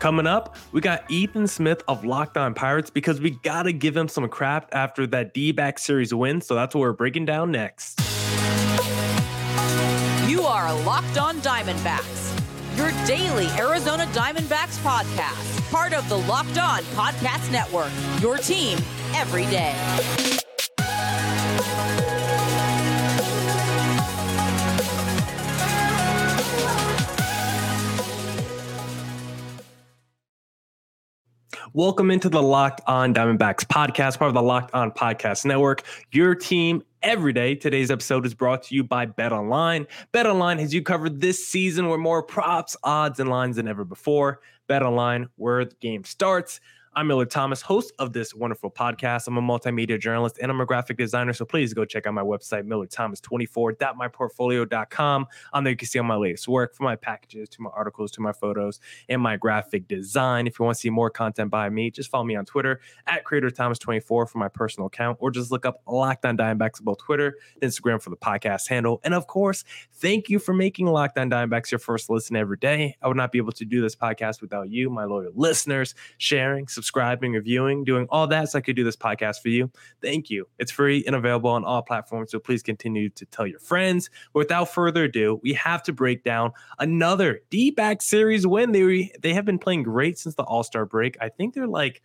Coming up, we got Ethan Smith of Locked On Pirates because we got to give him some crap after that D back series win. So that's what we're breaking down next. You are Locked On Diamondbacks, your daily Arizona Diamondbacks podcast, part of the Locked On Podcast Network, your team every day. Welcome into the Locked On Diamondbacks podcast, part of the Locked On Podcast Network, your team every day. Today's episode is brought to you by Bet Online. Bet Online has you covered this season with more props, odds, and lines than ever before. Bet Online, where the game starts. I'm Miller Thomas, host of this wonderful podcast. I'm a multimedia journalist and I'm a graphic designer. So please go check out my website, millerthomas24.myportfolio.com. On there, you can see all my latest work from my packages to my articles to my photos and my graphic design. If you want to see more content by me, just follow me on Twitter at CreatorThomas24 for my personal account, or just look up Locked On Diamondbacks on both Twitter and Instagram for the podcast handle. And of course, thank you for making Locked On Diamondbacks your first listen every day. I would not be able to do this podcast without you, my loyal listeners, sharing, subscribing, reviewing, doing all that so I could do this podcast for you. Thank you. It's free and available on all platforms. So please continue to tell your friends. Without further ado, we have to break down another D back series win. They they have been playing great since the All Star break. I think they're like,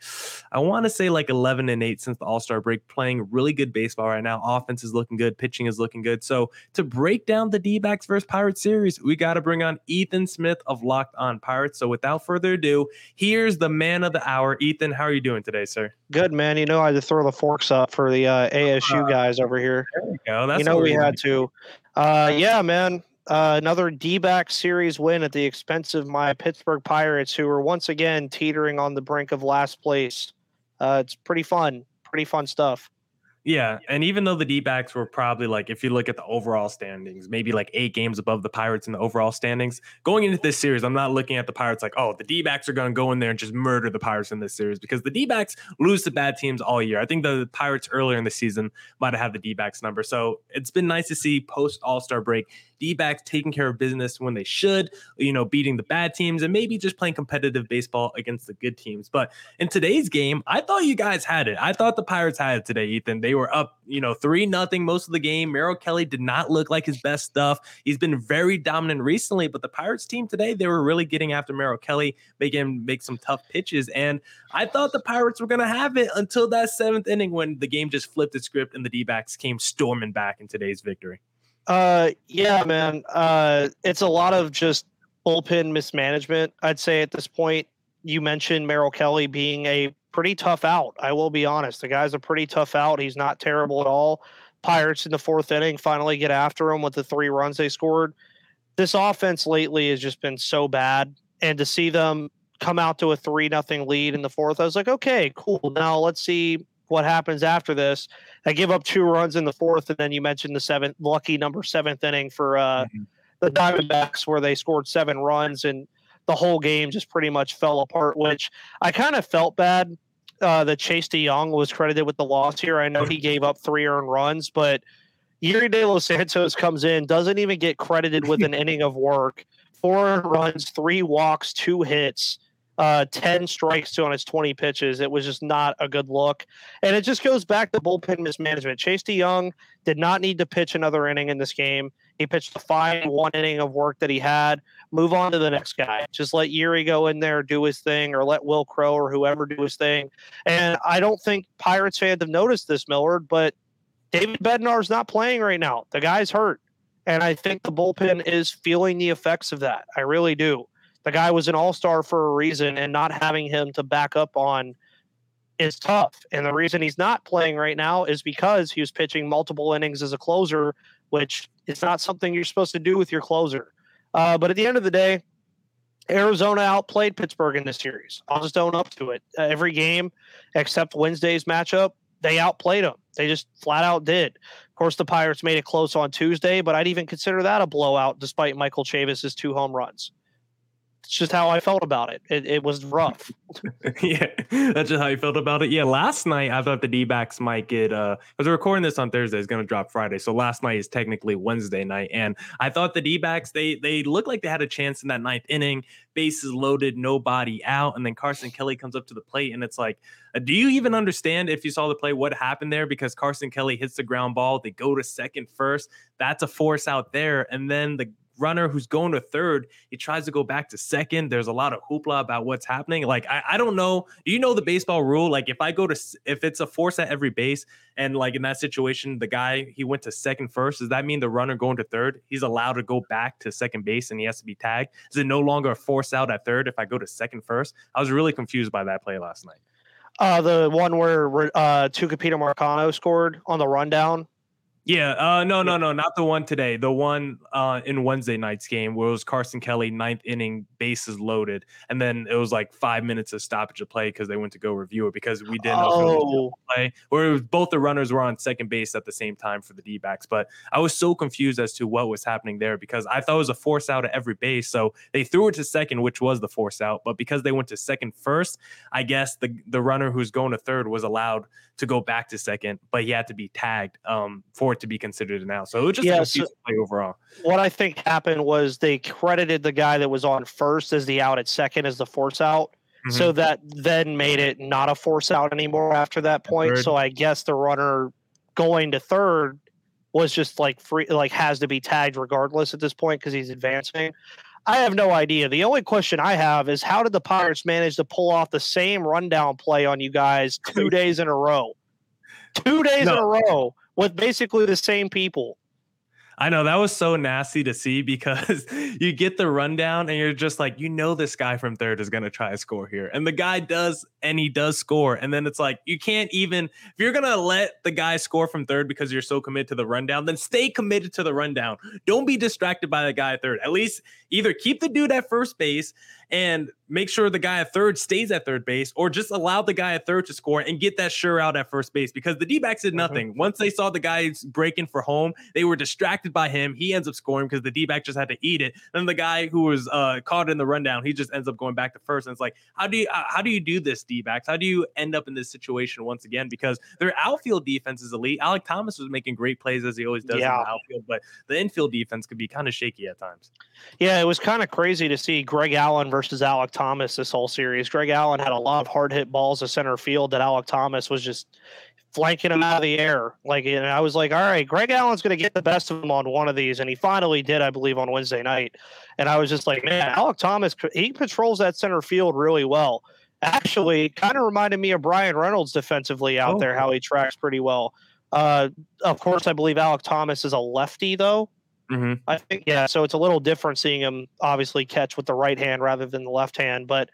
I want to say like 11 and 8 since the All Star break, playing really good baseball right now. Offense is looking good, pitching is looking good. So to break down the D backs versus Pirates series, we got to bring on Ethan Smith of Locked On Pirates. So without further ado, here's the man of the hour. Ethan, how are you doing today, sir? Good man. You know I had to throw the forks up for the uh, ASU guys over here. There you go. That's you know we had to. Uh, yeah, man. Uh, another D-back series win at the expense of my Pittsburgh Pirates, who were once again teetering on the brink of last place. Uh, it's pretty fun. Pretty fun stuff. Yeah, and even though the D backs were probably like, if you look at the overall standings, maybe like eight games above the Pirates in the overall standings, going into this series, I'm not looking at the Pirates like, oh, the D backs are going to go in there and just murder the Pirates in this series because the D backs lose to bad teams all year. I think the Pirates earlier in the season might have had the D backs number. So it's been nice to see post All Star break D backs taking care of business when they should, you know, beating the bad teams and maybe just playing competitive baseball against the good teams. But in today's game, I thought you guys had it. I thought the Pirates had it today, Ethan. They were up, you know, three nothing most of the game. Merrill Kelly did not look like his best stuff. He's been very dominant recently, but the Pirates team today, they were really getting after Merrill Kelly, making him make some tough pitches. And I thought the Pirates were going to have it until that seventh inning when the game just flipped its script and the D backs came storming back in today's victory. Uh, yeah, man. Uh, it's a lot of just bullpen mismanagement. I'd say at this point. You mentioned Merrill Kelly being a pretty tough out. I will be honest. The guy's a pretty tough out. He's not terrible at all. Pirates in the fourth inning finally get after him with the three runs they scored. This offense lately has just been so bad, and to see them come out to a three nothing lead in the fourth, I was like, okay, cool. Now let's see what happens after this. I give up two runs in the fourth, and then you mentioned the seventh lucky number seventh inning for uh, Mhm. the Diamondbacks where they scored seven runs and the whole game just pretty much fell apart. Which I kind of felt bad uh, that Chase De Jong was credited with the loss here. I know he gave up three earned runs, but Yerry De Los Santos comes in, doesn't even get credited with an inning of work. Four runs, three walks, two hits, uh, 10 strikes to on his 20 pitches. It was just not a good look. And it just goes back to bullpen mismanagement. Chase De Jong did not need to pitch another inning in this game. He pitched a fine one inning of work that he had. Move on to the next guy. Just let Yerry go in there, do his thing, or let Wil Crowe or whoever do his thing. And I don't think Pirates fans have noticed this, Millard, but David Bednar's not playing right now. The guy's hurt. And I think the bullpen is feeling the effects of that. I really do. The guy was an all star for a reason, and not having him to back up on is tough. And the reason he's not playing right now is because he was pitching multiple innings as a closer, which is not something you're supposed to do with your closer. Uh, but at the end of the day, Arizona outplayed Pittsburgh in this series. I'll just own up to it. Uh, every game except Wednesday's matchup, they outplayed them. They just flat out did. Of course, the Pirates made it close on Tuesday, but I'd even consider that a blowout despite Michael Chavis's two home runs. Just how I felt about it. It, it was rough. yeah, that's just how you felt about it. Yeah, last night I thought the D backs might get, uh, because we're recording this on Thursday, it's going to drop Friday. So last night is technically Wednesday night. And I thought the D backs, they, they looked like they had a chance in that ninth inning, bases loaded, nobody out. And then Carson Kelly comes up to the plate and it's like, uh, do you even understand if you saw the play what happened there? Because Carson Kelly hits the ground ball, they go to second first. That's a force out there. And then the runner who's going to third, he tries to go back to second. There's a lot of hoopla about what's happening. Like, I, I don't know. Do you know the baseball rule? Like, if I go to, if it's a force at every base, and like in that situation, the guy, he went to second first, does that mean the runner going to third, he's allowed to go back to second base and he has to be tagged? Is it no longer a force out at third if I go to second first? I was really confused by that play last night. Uh, the one where uh, Tucupita Marcano scored on the rundown yeah, uh, no, no, no, not the one today. The one uh, in Wednesday night's game where it was Carson Kelly, ninth inning, bases loaded, and then it was like five minutes of stoppage of play because they went to go review it because we didn't oh. play. Where was, both the runners were on second base at the same time for the D backs. But I was so confused as to what was happening there because I thought it was a force out at every base. So they threw it to second, which was the force out. But because they went to second first, I guess the the runner who's going to third was allowed to go back to second, but he had to be tagged um, for it to be considered an out. So it was just yeah, a so play overall. What I think happened was they credited the guy that was on first as the out at second as the force out. Mm-hmm. So that then made it not a force out anymore after that point. Third. So I guess the runner going to third was just like free, like has to be tagged regardless at this point because he's advancing. I have no idea. The only question I have is how did the Pirates manage to pull off the same rundown play on you guys two days in a row? Two days no. in a row with basically the same people. I know that was so nasty to see because you get the rundown and you're just like, you know, this guy from third is going to try to score here. And the guy does, and he does score. And then it's like, you can't even, if you're going to let the guy score from third because you're so committed to the rundown, then stay committed to the rundown. Don't be distracted by the guy at third. At least either keep the dude at first base and make sure the guy at third stays at third base or just allow the guy at third to score and get that sure out at first base because the D-backs did mm-hmm. nothing. Mm-hmm. Once they saw the guys breaking for home, they were distracted by him. He ends up scoring because the D-back just had to eat it. Then the guy who was uh, caught in the rundown, he just ends up going back to first. And it's like, how do you uh, how do you do this, D-backs? How do you end up in this situation once again? Because their outfield defense is elite. Alek Thomas was making great plays as he always does yeah. in the outfield, but the infield defense could be kind of shaky at times. Yeah, it was kind of crazy to see Greg Allen versus Alek Thomas this whole series. Greg Allen had a lot of hard hit balls to center field that Alek Thomas was just flanking him out of the air. Like, and I was like, all right, Greg Allen's going to get the best of him on one of these. And he finally did, I believe, on Wednesday night. And I was just like, man, Alek Thomas, he patrols that center field really well. Actually, kind of reminded me of Bryan Reynolds defensively out oh. there, how he tracks pretty well. Uh, of course, I believe Alek Thomas is a lefty, though. Mm-hmm. I think yeah, so it's a little different seeing him obviously catch with the right hand rather than the left hand. But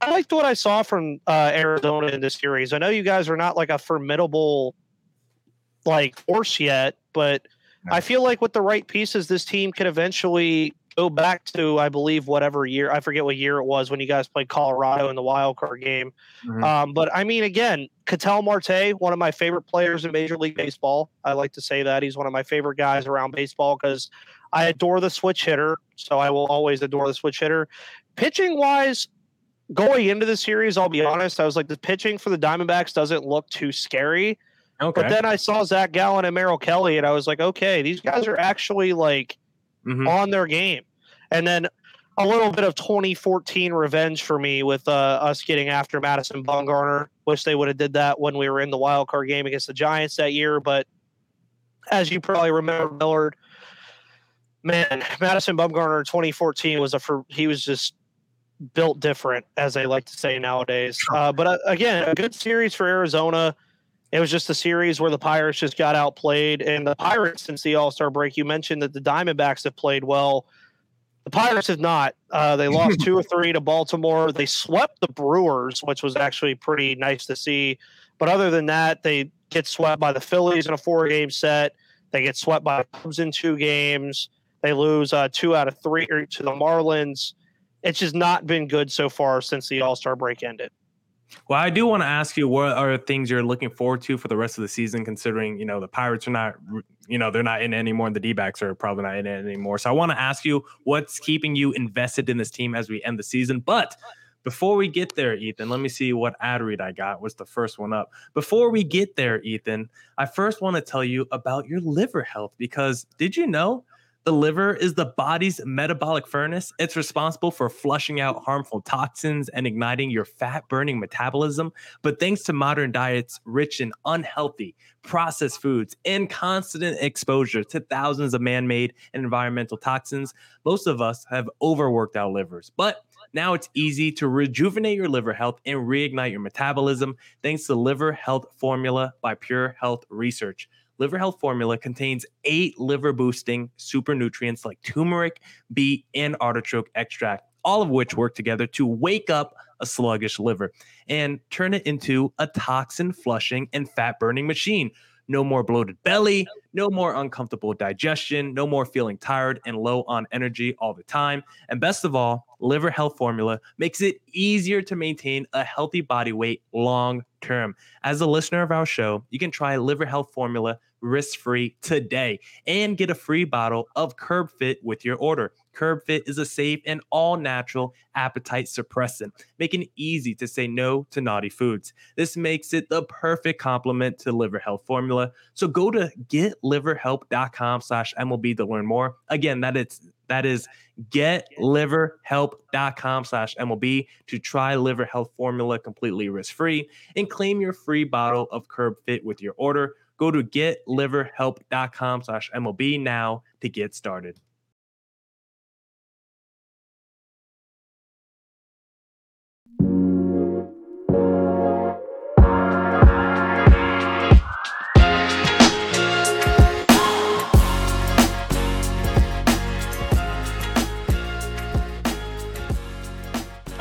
I liked what I saw from uh, Arizona in this series. I know you guys are not like a formidable like force yet, but. I feel like with the right pieces, this team could eventually go back to I believe whatever year I forget what year it was when you guys played Colorado in the wild card game. Mm-hmm. Um, but I mean, again, Ketel Marte, one of my favorite players in Major League Baseball. I like to say that he's one of my favorite guys around baseball because I adore the switch hitter. So I will always adore the switch hitter. Pitching wise, going into the series, I'll be honest, I was like the pitching for the Diamondbacks doesn't look too scary. Okay. But then I saw Zach Gallen and Merrill Kelly, and I was like, okay, these guys are actually like mm-hmm. on their game. And then a little bit of 2014 revenge for me with uh, us getting after Madison Bumgarner. Wish they would have did that when we were in the wild card game against the Giants that year. But as you probably remember, Millard, man, Madison Bumgarner in 2014 was a for he was just built different, as they like to say nowadays. Uh, but uh, again, a good series for Arizona. It was just a series where the Pirates just got outplayed, and the Pirates since the All Star break. You mentioned that the Diamondbacks have played well. The Pirates have not. Uh, they lost two or three to Baltimore. They swept the Brewers, which was actually pretty nice to see. But other than that, they get swept by the Phillies in a four-game set. They get swept by the Cubs in two games. They lose uh, two out of three to the Marlins. It's just not been good so far since the All Star break ended. Well, I do want to ask you what are things you're looking forward to for the rest of the season, considering you know the Pirates are not, you know, they're not in anymore, and the D-backs are probably not in it anymore. So I want to ask you what's keeping you invested in this team as we end the season. But before we get there, Ethan, let me see what ad read I got. Was the first one up? Before we get there, Ethan, I first want to tell you about your liver health because did you know the liver is the body's metabolic furnace. It's responsible for flushing out harmful toxins and igniting your fat burning metabolism. But thanks to modern diets rich in unhealthy, processed foods and constant exposure to thousands of man made and environmental toxins, most of us have overworked our livers. But now it's easy to rejuvenate your liver health and reignite your metabolism thanks to Liver Health Formula by Pure Health Research. Liver Health Formula contains eight liver boosting super nutrients like turmeric, beet, and artichoke extract, all of which work together to wake up a sluggish liver and turn it into a toxin flushing and fat burning machine. No more bloated belly, no more uncomfortable digestion, no more feeling tired and low on energy all the time. And best of all, Liver Health Formula makes it easier to maintain a healthy body weight long term. As a listener of our show, you can try Liver Health Formula risk free today and get a free bottle of Curb Fit with your order. Curb Fit is a safe and all natural appetite suppressant, making it easy to say no to naughty foods. This makes it the perfect complement to Liver Health Formula. So go to getliverhelp.com slash MLB to learn more. Again, that is that is getliverhelp.com slash MLB to try Liver Health Formula completely risk-free and claim your free bottle of Curb Fit with your order. Go to getliverhelp.com slash MLB now to get started.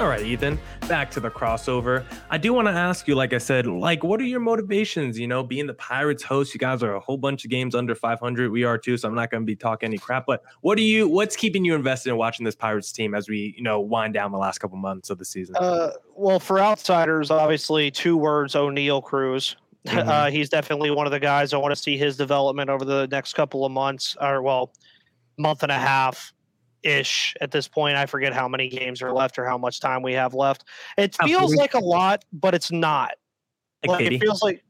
All right, Ethan, back to the crossover. I do want to ask you, like I said, like, what are your motivations? You know, being the Pirates host, you guys are a whole bunch of games under 500. We are too, so I'm not going to be talking any crap. But what are you, what's keeping you invested in watching this Pirates team as we, you know, wind down the last couple months of the season? Uh, well, for outsiders, obviously, two words Oneil Cruz. Mm-hmm. Uh, he's definitely one of the guys I want to see his development over the next couple of months, or well, month and a half ish at this point. I forget how many games are left or how much time we have left. It feels like a lot, but it's not. Like, like it feels like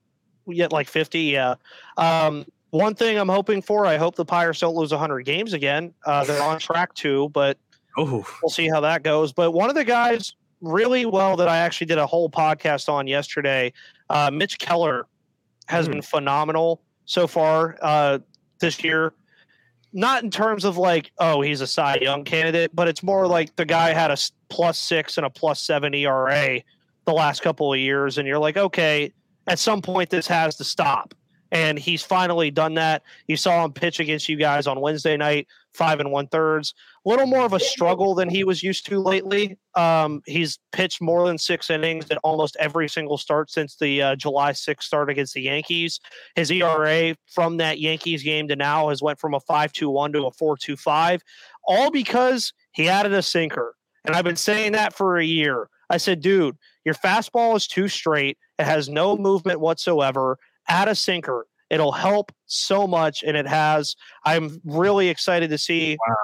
we get like 50. Yeah. Um, one thing I'm hoping for, I hope the Pirates don't lose 100 games again. Uh, they're on track to, but oh. we'll see how that goes. But one of the guys really well that I actually did a whole podcast on yesterday, uh, Mitch Keller, has mm. been phenomenal so far uh, this year not in terms of like, oh, he's a Cy Young candidate, but it's more like the guy had a plus six and a plus seven ERA the last couple of years, and you're like, okay, at some point this has to stop. And he's finally done that. You saw him pitch against you guys on Wednesday night, five and one thirds little more of a struggle than he was used to lately. Um, he's pitched more than six innings in almost every single start since the uh, July 6th start against the Yankees. His ERA from that Yankees game to now has went from a 5.21 to a 4-2-5, all because he added a sinker. And I've been saying that for a year. I said, dude, your fastball is too straight. It has no movement whatsoever. Add a sinker. It'll help so much, and it has. I'm really excited to see wow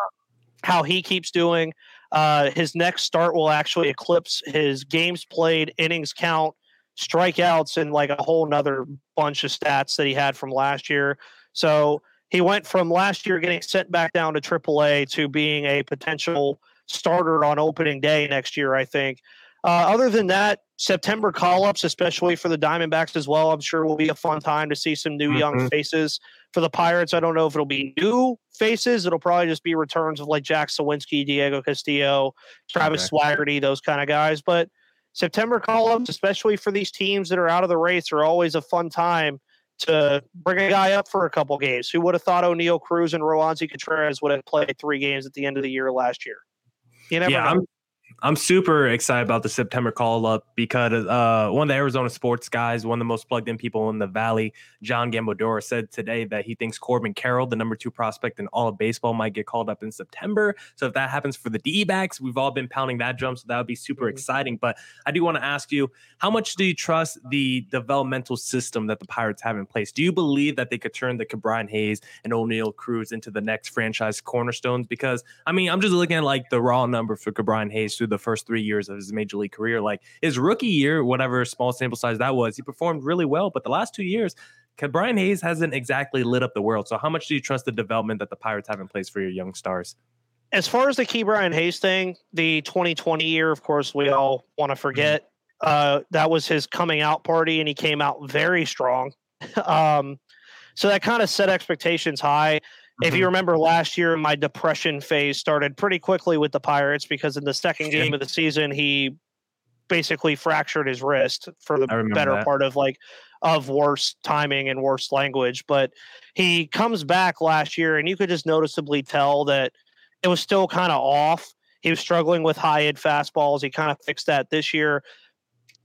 how he keeps doing. Uh, his next start will actually eclipse his games played, innings count, strikeouts, and like a whole nother bunch of stats that he had from last year. So he went from last year getting sent back down to AAA to being a potential starter on opening day next year, I think. Uh, other than that, September call ups, especially for the Diamondbacks as well, I'm sure will be a fun time to see some new mm-hmm. young faces. For the Pirates, I don't know if it'll be new faces. It'll probably just be returns of like Jack Suwinski, Diego Castillo, Travis okay. Swaggerty, those kind of guys. But September call ups, especially for these teams that are out of the race, are always a fun time to bring a guy up for a couple games. Who would have thought Oneil Cruz and Roansy Contreras would have played three games at the end of the year last year? You never yeah, know. I'm- I'm super excited about the September call up because uh, one of the Arizona sports guys, one of the most plugged in people in the Valley, John Gambadoro, said today that he thinks Corbin Carroll, the number two prospect in all of baseball, might get called up in September. So if that happens for the D backs, we've all been pounding that drum. So that would be super mm-hmm. exciting. But I do want to ask you, how much do you trust the developmental system that the Pirates have in place? Do you believe that they could turn the Ke'Bryan Hayes and Oneil Cruz into the next franchise cornerstones? Because, I mean, I'm just looking at like the raw number for Ke'Bryan Hayes through the first three years of his major league career. Like his rookie year, whatever small sample size that was, he performed really well. But the last two years, Brian Hayes hasn't exactly lit up the world. So how much do you trust the development that the Pirates have in place for your young stars? As far as the Ke'Bryan Hayes thing, the 2020 year, of course, we all want to mm-hmm. forget. Uh, that was his coming out party, and he came out very strong. um, so that kind of set expectations high. If you mm-hmm. remember last year, my depression phase started pretty quickly with the Pirates because in the second game of the season, he basically fractured his wrist for the better that. part of like of worse timing and worse language. But he comes back last year, and you could just noticeably tell that it was still kind of off. He was struggling with high end fastballs. He kind of fixed that this year.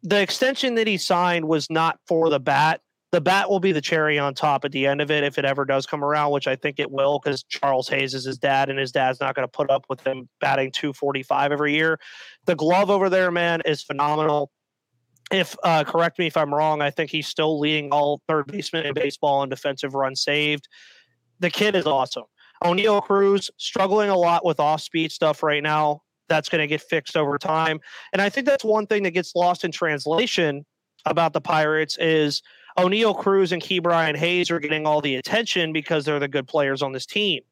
The extension that he signed was not for the bat the bat will be the cherry on top at the end of it if it ever does come around, which I think it will because Charles Hayes is his dad and his dad's not going to put up with him batting 245 every year. The glove over there, man, is phenomenal. If uh, correct me if I'm wrong, I think he's still leading all third basemen in baseball and defensive runs saved. The kid is awesome. Oneil Cruz struggling a lot with off speed stuff right now. That's going to get fixed over time. And I think that's one thing that gets lost in translation about the Pirates is – Oneil Cruz and Ke'Bryan Hayes are getting all the attention because they're the good players on this team.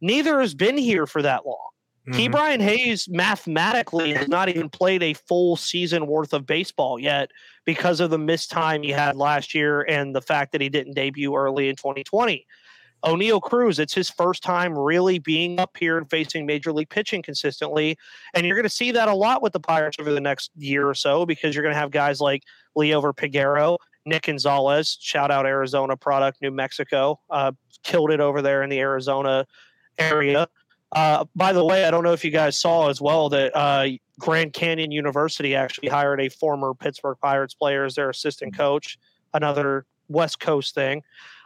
Neither has been here for that long. Mm-hmm. Ke'Bryan Hayes mathematically has not even played a full season worth of baseball yet because of the missed time he had last year and the fact that he didn't debut early in 2020. Oneil Cruz, it's his first time really being up here and facing major league pitching consistently. And you're going to see that a lot with the Pirates over the next year or so because you're going to have guys like Liover Peguero Nick Gonzalez, shout out Arizona product, New Mexico, uh, killed it over there in the Arizona area. Uh, by the way, I don't know if you guys saw as well that uh, Grand Canyon University actually hired a former Pittsburgh Pirates player as their assistant coach, another West Coast thing.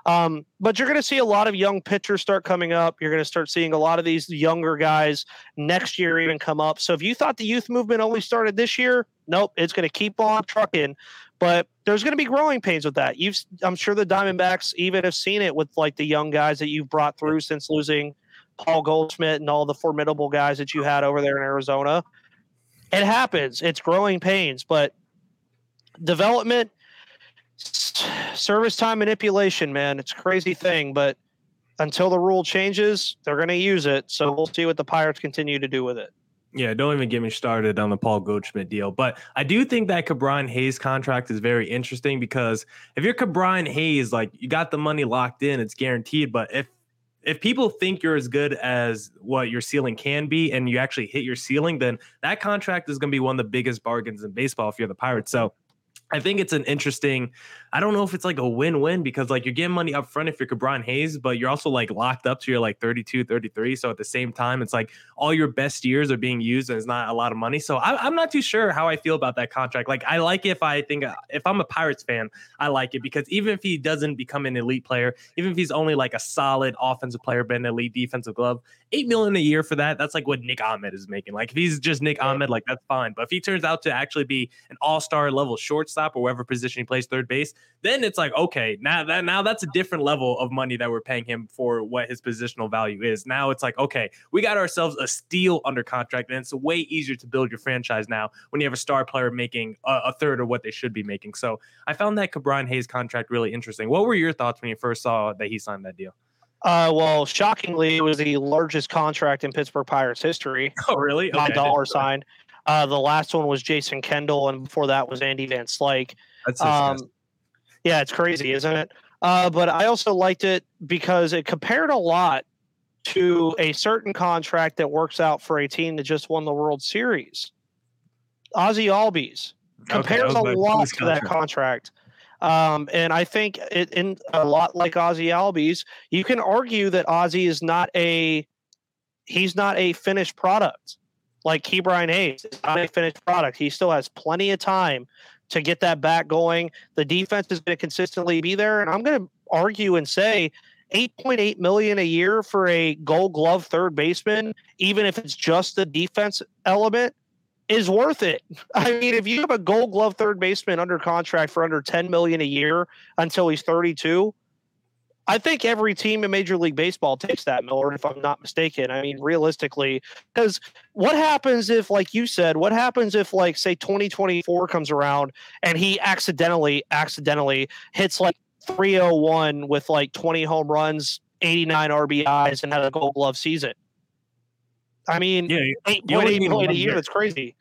Um, but you're going to see a lot of young pitchers start coming up. You're going to start seeing a lot of these younger guys next year even come up. So if you thought the youth movement only started this year, nope, it's going to keep on trucking. But there's going to be growing pains with that. You've, I'm sure the Diamondbacks even have seen it with like the young guys that you've brought through since losing Paul Goldschmidt and all the formidable guys that you had over there in Arizona. It happens. It's growing pains, but development, service time manipulation, man, it's a crazy thing. But until the rule changes, they're going to use it. So we'll see what the Pirates continue to do with it. Yeah, don't even get me started on the Paul Goldschmidt deal. But I do think that Ke'Bryan Hayes contract is very interesting because if you're Ke'Bryan Hayes, like you got the money locked in, it's guaranteed. But if if people think you're as good as what your ceiling can be and you actually hit your ceiling, then that contract is going to be one of the biggest bargains in baseball if you're the Pirates. So I think it's an interesting. I don't know if it's like a win-win because like you're getting money up front if you're Ke'Bryan Hayes, but you're also like locked up to your like 32, 33. So at the same time, it's like all your best years are being used and it's not a lot of money. So I, am not too sure how I feel about that contract. Like I like if I think uh, if I'm a Pirates fan, I like it because even if he doesn't become an elite player, even if he's only like a solid offensive player, but an elite defensive glove, eight million a year for that, that's like what Nick Ahmed is making. Like if he's just Nick Ahmed, like that's fine. But if he turns out to actually be an all-star level shortstop or whatever position he plays third base, then it's like okay, now that now that's a different level of money that we're paying him for what his positional value is. Now it's like okay, we got ourselves a steal under contract, and it's way easier to build your franchise now when you have a star player making a, a third of what they should be making. So I found that Ke'Bryan Hayes contract really interesting. What were your thoughts when you first saw that he signed that deal? Uh, well, shockingly, it was the largest contract in Pittsburgh Pirates history. Oh, really? Okay. dollar sign. Uh, the last one was Jason Kendall, and before that was Andy Van Slyke. That's um, yeah, it's crazy, isn't it? Uh, but I also liked it because it compared a lot to a certain contract that works out for a team that just won the World Series. Ozzie Albies compares okay, a lot to that contract. Um, and I think it, in a lot like Ozzie Albies, you can argue that Ozzie is not a he's not a finished product. like Ke'Bryan Hayes. It's not a finished product. He still has plenty of time to get that back going. The defense is going to consistently be there, and I'm going to argue and say 8.8 million a year for a gold glove third baseman even if it's just the defense element is worth it. I mean, if you have a gold glove third baseman under contract for under 10 million a year until he's 32, I think every team in Major League Baseball takes that, Miller, if I'm not mistaken. I mean, realistically, because what happens if, like you said, what happens if, like, say, 2024 comes around and he accidentally, accidentally hits like 301 with like 20 home runs, 89 RBIs, and had a gold glove season? I mean, yeah, eight point eight million a year. That's crazy.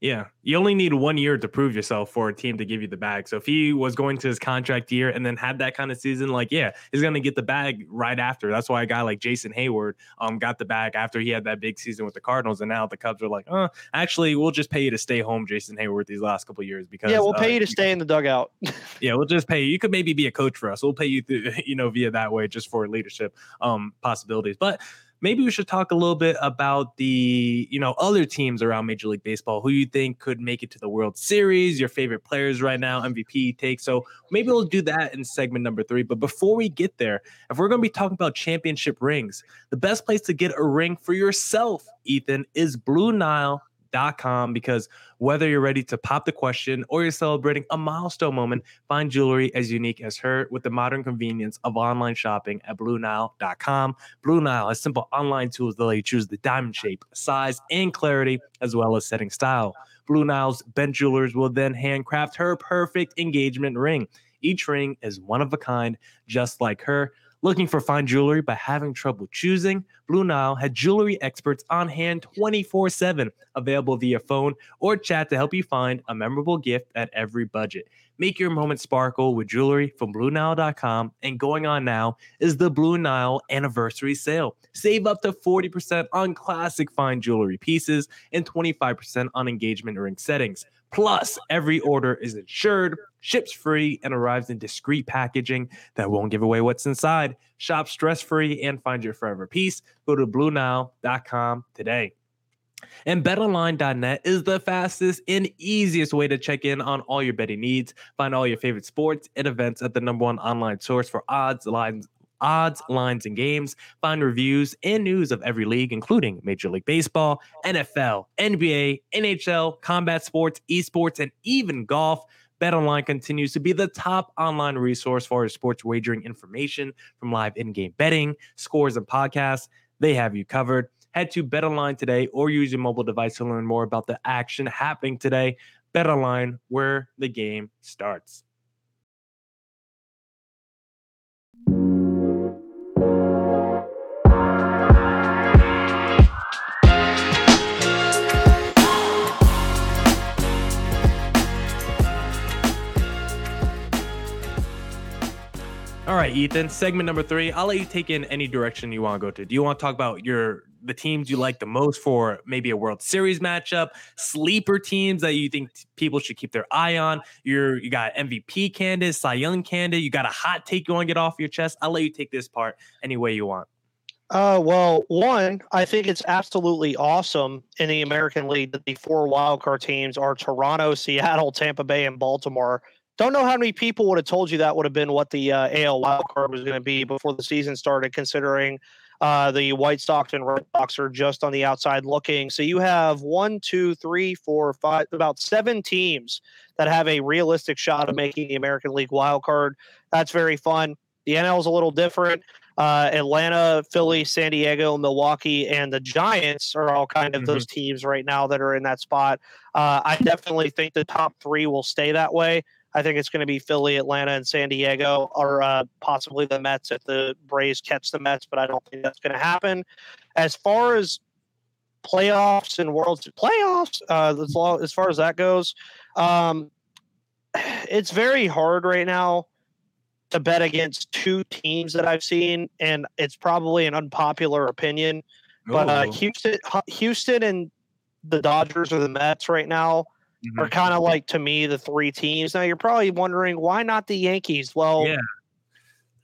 Yeah, you only need one year to prove yourself for a team to give you the bag. So if he was going to his contract year and then had that kind of season, like yeah, he's gonna get the bag right after. That's why a guy like Jason Heyward um got the bag after he had that big season with the Cardinals, and now the Cubs are like, uh, actually, we'll just pay you to stay home, Jason Heyward, these last couple years because yeah, we'll uh, pay you to stay in the dugout. yeah, we'll just pay you. You could maybe be a coach for us. We'll pay you, through, you know, via that way just for leadership um possibilities, but maybe we should talk a little bit about the you know other teams around Major League Baseball who you think could make it to the World Series, your favorite players right now, MVP take. So maybe we'll do that in segment number three. But before we get there, if we're going to be talking about championship rings, the best place to get a ring for yourself, Ethan, is Blue Nile com because whether you're ready to pop the question or you're celebrating a milestone moment, find jewelry as unique as her with the modern convenience of online shopping at BlueNile.com. Blue Nile has simple online tools that let you choose the diamond shape, size, and clarity, as well as setting style. Blue Nile's bench jewelers will then handcraft her perfect engagement ring. Each ring is one of a kind, just like her. Looking for fine jewelry but having trouble choosing? Blue Nile had jewelry experts on hand 24 7, available via phone or chat to help you find a memorable gift at every budget. Make your moment sparkle with jewelry from BlueNile.com. And going on now is the Blue Nile anniversary sale. Save up to 40% on classic fine jewelry pieces and 25% on engagement ring settings. Plus, every order is insured, ships free, and arrives in discreet packaging that won't give away what's inside. Shop stress free and find your forever piece. Go to BlueNile.com today. And betonline.net is the fastest and easiest way to check in on all your betting needs. Find all your favorite sports and events at the number one online source for odds, lines, odds, lines, and games. Find reviews and news of every league, including Major League Baseball, NFL, NBA, NHL, combat sports, esports, and even golf. BetOnline continues to be the top online resource for sports wagering information from live in-game betting, scores, and podcasts. They have you covered. Head to BetOnline today or use your mobile device to learn more about the action happening today. BetOnline, where the game starts. Right, Ethan. Segment number three. I'll let you take in any direction you want to go to. Do you want to talk about your the teams you like the most for maybe a World Series matchup, sleeper teams that you think people should keep their eye on? You're you got MVP candidate, Cy Young candidate. You got a hot take you want to get off your chest. I'll let you take this part any way you want. Uh, well, one, I think it's absolutely awesome in the American League that the four wildcard teams are Toronto, Seattle, Tampa Bay, and Baltimore. Don't know how many people would have told you that would have been what the uh, AL wildcard was going to be before the season started, considering uh, the White Sox and Red Sox are just on the outside looking. So you have one, two, three, four, five, about seven teams that have a realistic shot of making the American League wild card. That's very fun. The NL is a little different. Uh, Atlanta, Philly, San Diego, Milwaukee, and the Giants are all kind of mm-hmm. those teams right now that are in that spot. Uh, I definitely think the top three will stay that way. I think it's going to be Philly, Atlanta, and San Diego, or uh, possibly the Mets if the Braves catch the Mets, but I don't think that's going to happen. As far as playoffs and World playoffs, uh, as, long, as far as that goes, um, it's very hard right now to bet against two teams that I've seen, and it's probably an unpopular opinion. But uh, Houston, Houston, and the Dodgers or the Mets right now mm-hmm. are kind of like to me the three teams. Now you're probably wondering why not the Yankees? Well, yeah.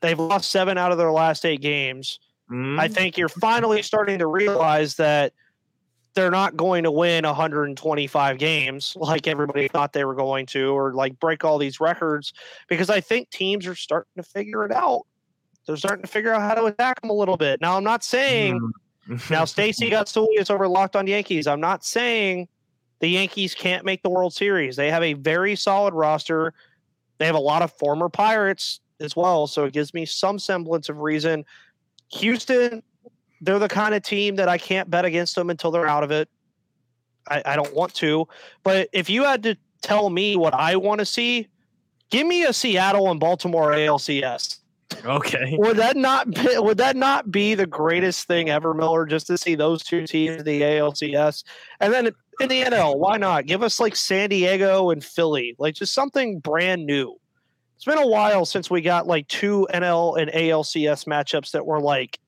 they've lost seven out of their last eight games. Mm-hmm. I think you're finally starting to realize that they're not going to win 125 games like everybody thought they were going to, or like break all these records, because I think teams are starting to figure it out. They're starting to figure out how to attack them a little bit. Now, I'm not saying Mm. now Stacy got Julius over locked on Yankees. I'm not saying the Yankees can't make the World Series. They have a very solid roster. They have a lot of former Pirates as well, so it gives me some semblance of reason. Houston, they're the kind of team that I can't bet against them until they're out of it. I, I don't want to, but if you had to tell me what I want to see, give me a Seattle and Baltimore ALCS okay. would that not be, would that not be the greatest thing ever, Miller? Just to see those two teams in the ALCS, and then in the NL, why not give us like San Diego and Philly, like just something brand new? It's been a while since we got like two NL and ALCS matchups that were like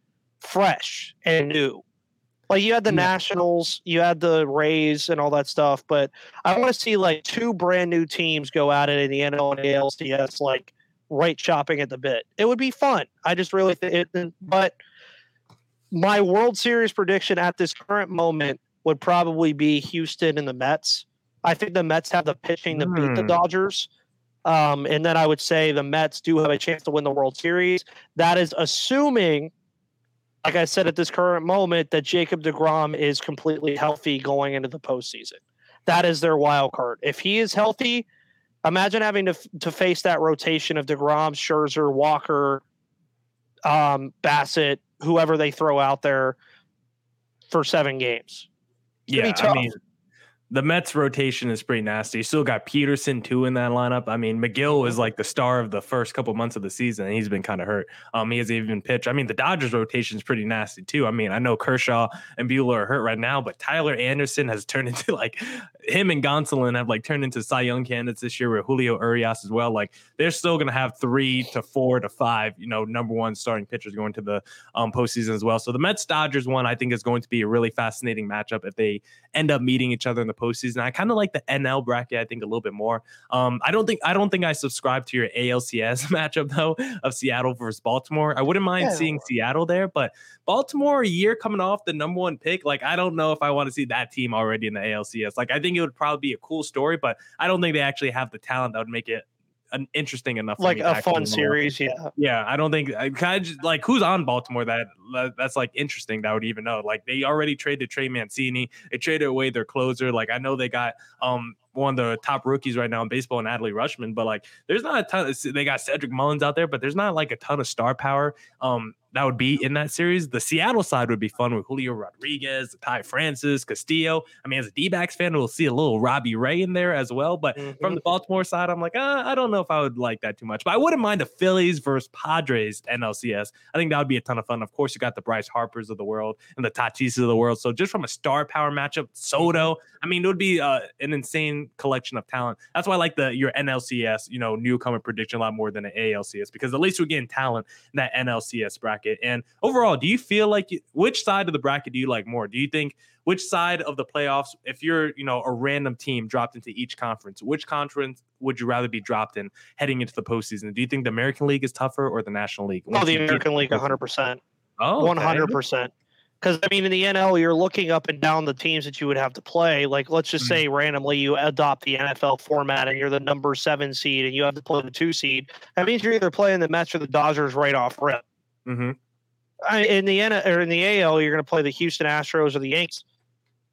fresh and new. Like you had the Yeah. Nationals, you had the Rays, and all that stuff, but I want to see like two brand new teams go at it in the NL and ALCS, like right chopping at the bit. It would be fun. I just really think it, but my World Series prediction at this current moment would probably be Houston and the Mets. I think the Mets have the pitching to beat the Hmm. Dodgers. Um, and then I would say the Mets do have a chance to win the World Series. That is assuming, like I said at this current moment, that Jacob DeGrom is completely healthy going into the postseason. That is their wild card. If he is healthy, imagine having to to face that rotation of Degrom, Scherzer, Walker, um, Bassitt, whoever they throw out there for seven games. Yeah, I mean, the Mets rotation is pretty nasty. You still got Peterson too in that lineup. I mean, Megill was like the star of the first couple months of the season, and he's been kind of hurt. Um, he hasn't even pitched. I mean, the Dodgers rotation is pretty nasty too. I mean, I know Kershaw and Buehler are hurt right now, but Tyler Anderson has turned into like him and Gonsolin have like turned into Cy Young candidates this year with Julio Urias as well. Like they're still gonna have three to four to five, you know, number one starting pitchers going to the um postseason as well. So the Mets Dodgers one I think is going to be a really fascinating matchup if they end up meeting each other in the postseason. I kind of like the NL bracket, I think, a little bit more. Um, I don't think I don't think I subscribe to your ALCS matchup though of Seattle versus Baltimore. I wouldn't mind Yeah. seeing Seattle there, but Baltimore a year coming off the number one pick, like I don't know if I want to see that team already in the ALCS. Like I think it would probably be a cool story, but I don't think they actually have the talent that would make it an interesting enough. Like a fun series, yeah. Yeah, I don't think I kind of just, like who's on Baltimore that that's like interesting that would even know. Like they already traded Trey Mancini, they traded away their closer. Like I know they got um one of the top rookies right now in baseball, Adley Rutschman, but like there's not a ton. Of, they got Cedric Mullins out there, but there's not like a ton of star power. Um, that would be in that series. The Seattle side would be fun with Julio Rodriguez, Ty Francis, Castillo. I mean, as a D-backs fan, we'll see a little Robbie Ray in there as well. But Mhm. from the Baltimore side, I'm like, uh, I don't know if I would like that too much. But I wouldn't mind the Phillies versus Padres NLCS. I think that would be a ton of fun. Of course, you got the Bryce Harpers of the world and the Tatis of the world. So just from a star power matchup, Soto, I mean, it would be uh, an insane collection of talent. That's why I like the your NLCS, you know, newcomer prediction a lot more than an ALCS because at least we're getting talent in that NLCS bracket. And overall, do you feel like you, which side of the bracket do you like more? Do you think which side of the playoffs, if you're, you know, a random team dropped into each conference, which conference would you rather be dropped in heading into the postseason? Do you think the American League is tougher or the National League? Oh, the American League, 100%. Oh, okay. One hundred percent. Because I mean, in the NL, you're looking up and down the teams that you would have to play. Like, let's just Mhm. say randomly you adopt the NFL format and you're the number seven seed and you have to play the two seed. That means you're either playing the Mets or the Dodgers right off rip. Mhm. I, in the N or in the AL, you're going to play the Houston Astros or the Yankees.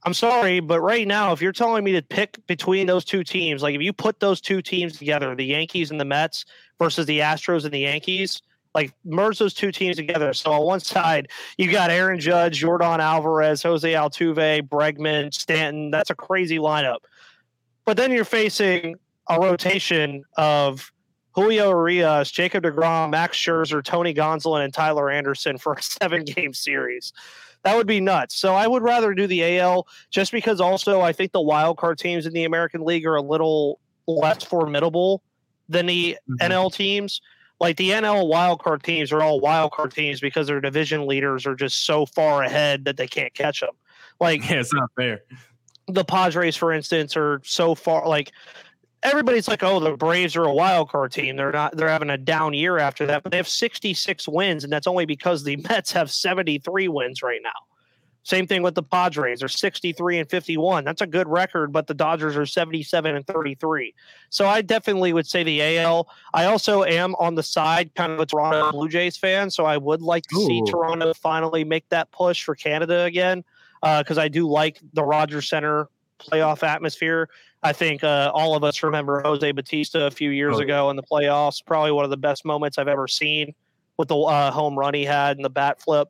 I'm sorry, but right now, if you're telling me to pick between those two teams, like if you put those two teams together, the Yankees and the Mets versus the Astros and the Yankees, like merge those two teams together. So on one side, you got Aaron Judge, Yordan Alvarez, Jose Altuve, Bregman, Stanton. That's a crazy lineup. But then you're facing a rotation of Julio Urias, Jacob DeGrom, Max Scherzer, Tony Gonsolin, and Tyler Anderson for a seven game series. That would be nuts. So I would rather do the AL just because also I think the wild card teams in the American League are a little less formidable than the Mhm. NL teams. Like the NL wild card teams are all wild card teams because their division leaders are just so far ahead that they can't catch them. Like Yeah, it's not fair. the Padres, for instance, are so far like everybody's like, oh, the Braves are a wild card team. They're not. They're having a down year after that, but they have 66 wins, and that's only because the Mets have 73 wins right now. Same thing with the Padres. They're 63 and 51. That's a good record, but the Dodgers are 77 and 33. So I definitely would say the AL. I also am on the side, kind of a Toronto Blue Jays fan. So I would like to Ooh. see Toronto finally make that push for Canada again, because uh, I do like the Rogers Center playoff atmosphere. I think uh, all of us remember Jose Bautista a few years oh. ago in the playoffs. Probably one of the best moments I've ever seen with the uh, home run he had and the bat flip.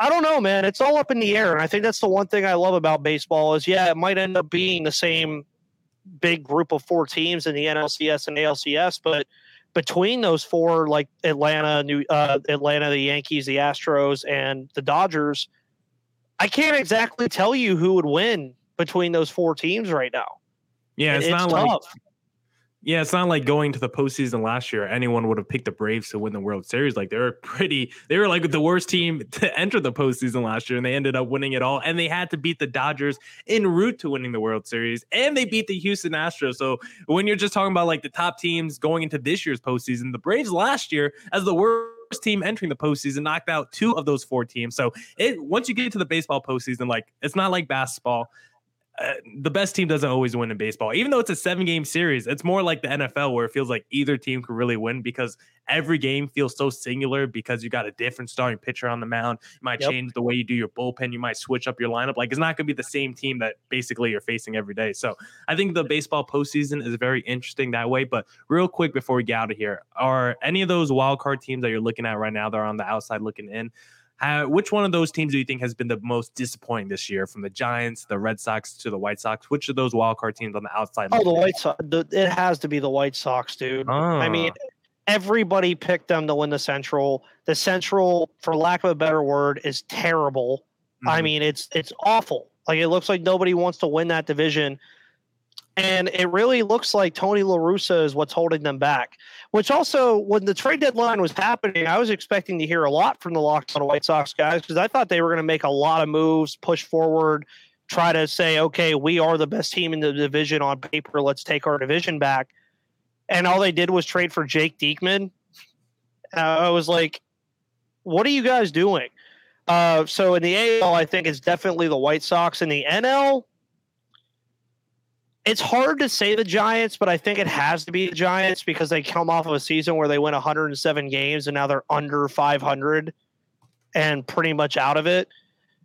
I don't know, man. It's all up in the air, and I think that's the one thing I love about baseball is yeah, it might end up being the same big group of four teams in the NLCS and ALCS, but between those four, like Atlanta, New uh, Atlanta, the Yankees, the Astros, and the Dodgers, I can't exactly tell you who would win between those four teams right now. Yeah, it's, it's not tough. like yeah, it's not like going to the postseason last year. Anyone would have picked the Braves to win the World Series. Like they're pretty, they were like the worst team to enter the postseason last year, and they ended up winning it all. And they had to beat the Dodgers en route to winning the World Series, and they beat the Houston Astros. So when you're just talking about like the top teams going into this year's postseason, the Braves last year as the worst team entering the postseason knocked out two of those four teams. So it once you get to the baseball postseason, like it's not like basketball uh, the best team doesn't always win in baseball. Even though it's a seven game series, it's more like the NFL where it feels like either team could really win because every game feels so singular because you got a different starting pitcher on the mound. You might yep. change the way you do your bullpen. You might switch up your lineup. Like it's not going to be the same team that basically you're facing every day. So I think the baseball postseason is very interesting that way. But real quick before we get out of here, are any of those wild card teams that you're looking at right now that are on the outside looking in? How, which one of those teams do you think has been the most disappointing this year, from the Giants, the Red Sox to the White Sox? Which of those wild card teams on the outside? Oh, the White Sox. it has to be the White Sox, dude. Oh. I mean, ah. everybody picked them to win the Central. The Central, for lack of a better word, is terrible. Mm-hmm. I mean, it's it's awful. Like it looks like nobody wants to win that division. And it really looks like Tony La Russa is what's holding them back. Which also, when the trade deadline was happening, I was expecting to hear a lot from the Locked on White Sox guys because I thought they were going to make a lot of moves, push forward, try to say, okay, we are the best team in the division on paper. Let's take our division back. And all they did was trade for Jake Diekman. Uh, I was like, what are you guys doing? Uh, so in the AL, I think it's definitely the White Sox. In the NL, it's hard to say the Giants, but I think it has to be the Giants because they come off of a season where they win 107 games and now they're under 500 and pretty much out of it.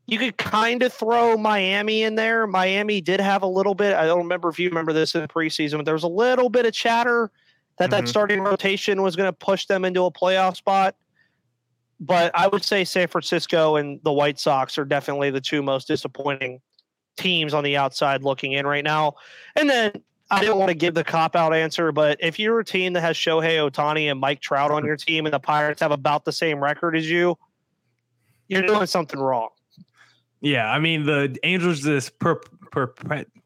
You could kind of throw Miami in there. Miami did have a little bit. I don't remember if you remember this in the preseason, but there was a little bit of chatter that mm-hmm. that starting rotation was going to push them into a playoff spot. But I would say San Francisco and the White Sox are definitely the two most disappointing teams on the outside looking in right now. And then I didn't want to give the cop out answer, but if you're a team that has Shohei Ohtani and Mike Trout on your team and the Pirates have about the same record as you, you're doing something wrong. Yeah, I mean the Angels just per, per,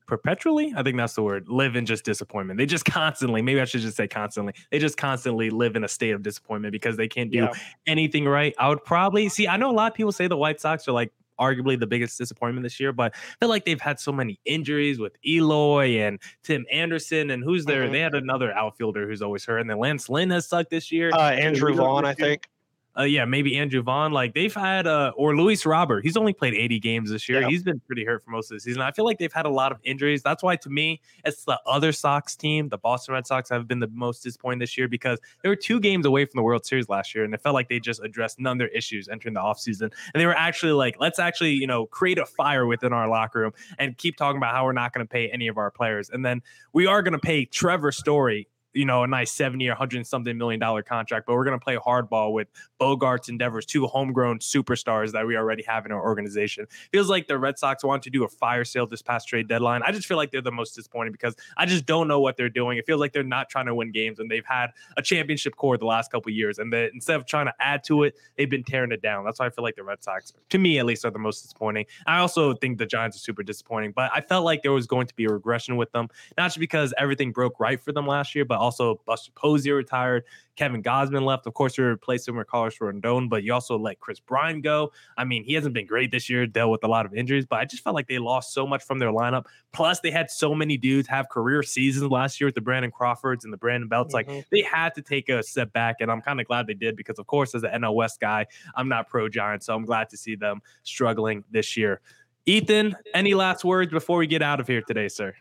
perpetually, I think that's the word, live in just disappointment. They just constantly, maybe I should just say constantly, they just constantly live in a state of disappointment because they can't do yeah. anything right. I would probably see, I know a lot of people say the White Sox are like arguably the biggest disappointment this year. But I feel like they've had so many injuries with Eloy and Tim Anderson, and who's there? Mm-hmm. They had another outfielder who's always hurt, and then Lance Lynn has sucked this year. Uh, Andrew Vaughn, I think uh, yeah, maybe Andrew Vaughn. Like they've had, uh, or Luis Robert. He's only played 80 games this year. He's been pretty hurt for most of the season. I feel like they've had a lot of injuries. That's why, to me, it's the other Sox team. The Boston Red Sox have been the most disappointing this year because they were two games away from the World Series last year, and it felt like they just addressed none of their issues entering the offseason. And they were actually like, let's actually, you know, create a fire within our locker room and keep talking about how we're not going to pay any of our players. And then we are going to pay Trevor Story you know, a nice 70 or 100 something million dollar contract, but we're going to play hardball with Bogaerts and two homegrown superstars that we already have in our organization. Feels like the Red Sox want to do a fire sale this past trade deadline. I just feel like they're the most disappointing because I just don't know what they're doing. It feels like they're not trying to win games and they've had a championship core the last couple years. And they, instead of trying to add to it, they've been tearing it down. That's why I feel like the Red Sox, to me at least, are the most disappointing. I also think the Giants are super disappointing, but I felt like there was going to be a regression with them, not just because everything broke right for them last year, but Also, Buster Posey retired. Kevin Gausman left. Of course, you replaced him with Carlos Rodón, but you also let Kris Bryant go. I mean, he hasn't been great this year, dealt with a lot of injuries, but I just felt like they lost so much from their lineup. Plus, they had so many dudes have career seasons last year with the Brandon Crawfords and the Brandon Belts. Mm-hmm. Like they had to take a step back, and I'm kind of glad they did because, of course, as an NL West guy, I'm not pro Giants, so I'm glad to see them struggling this year. Ethan, any last words before we get out of here today, sir?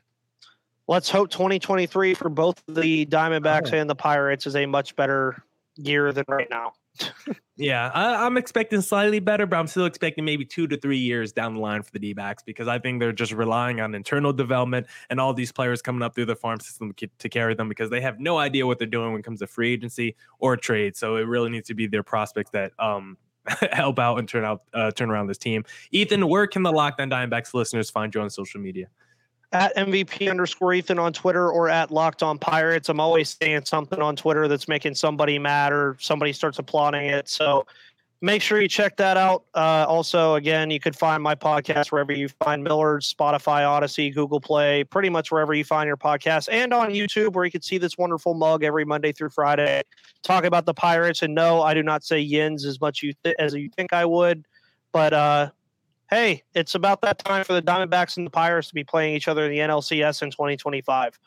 Let's hope 2023 for both the Diamondbacks oh. and the Pirates is a much better year than right now. yeah, I, am expecting slightly better, but I'm still expecting maybe two to three years down the line for the D backs because I think they're just relying on internal development and all these players coming up through the farm system to carry them because they have no idea what they're doing when it comes to free agency or trade. So it really needs to be their prospects that um, help out and turn out uh, turn around this team. Ethan, where can the Locked On Diamondbacks listeners find you on social media? At MVP underscore Ethan on Twitter or at Locked On Pirates. I'm always saying something on Twitter that's making somebody mad or somebody starts applauding it. So make sure you check that out. Uh, also, again, you could find my podcast wherever you find Millard's, Spotify, Audacy, Google Play, pretty much wherever you find your podcast, and on YouTube where you can see this wonderful mug every Monday through Friday. Talk about the Pirates. And no, I do not say yins as much you th- as you think I would, but uh, hey, it's about that time for the Diamondbacks and the Pirates to be playing each other in the NLCS in 2025.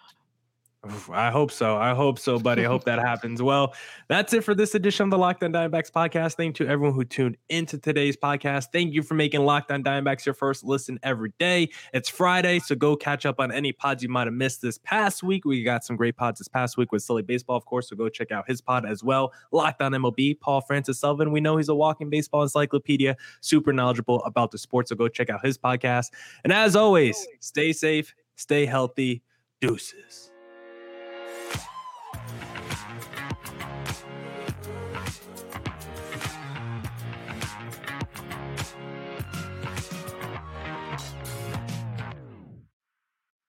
I hope so. I hope so, buddy. I hope that happens. Well, that's it for this edition of the Locked On Diamondbacks podcast. Thank you to everyone who tuned into today's podcast. Thank you for making Locked On Diamondbacks your first listen every day. It's Friday, so go catch up on any pods you might have missed this past week. We got some great pods this past week with Silly Baseball, of course, so go check out his pod as well. Locked On MLB, Paul Francis Sullivan. We know he's a walking baseball encyclopedia, super knowledgeable about the sport, so go check out his podcast. And as always, stay safe, stay healthy. Deuces.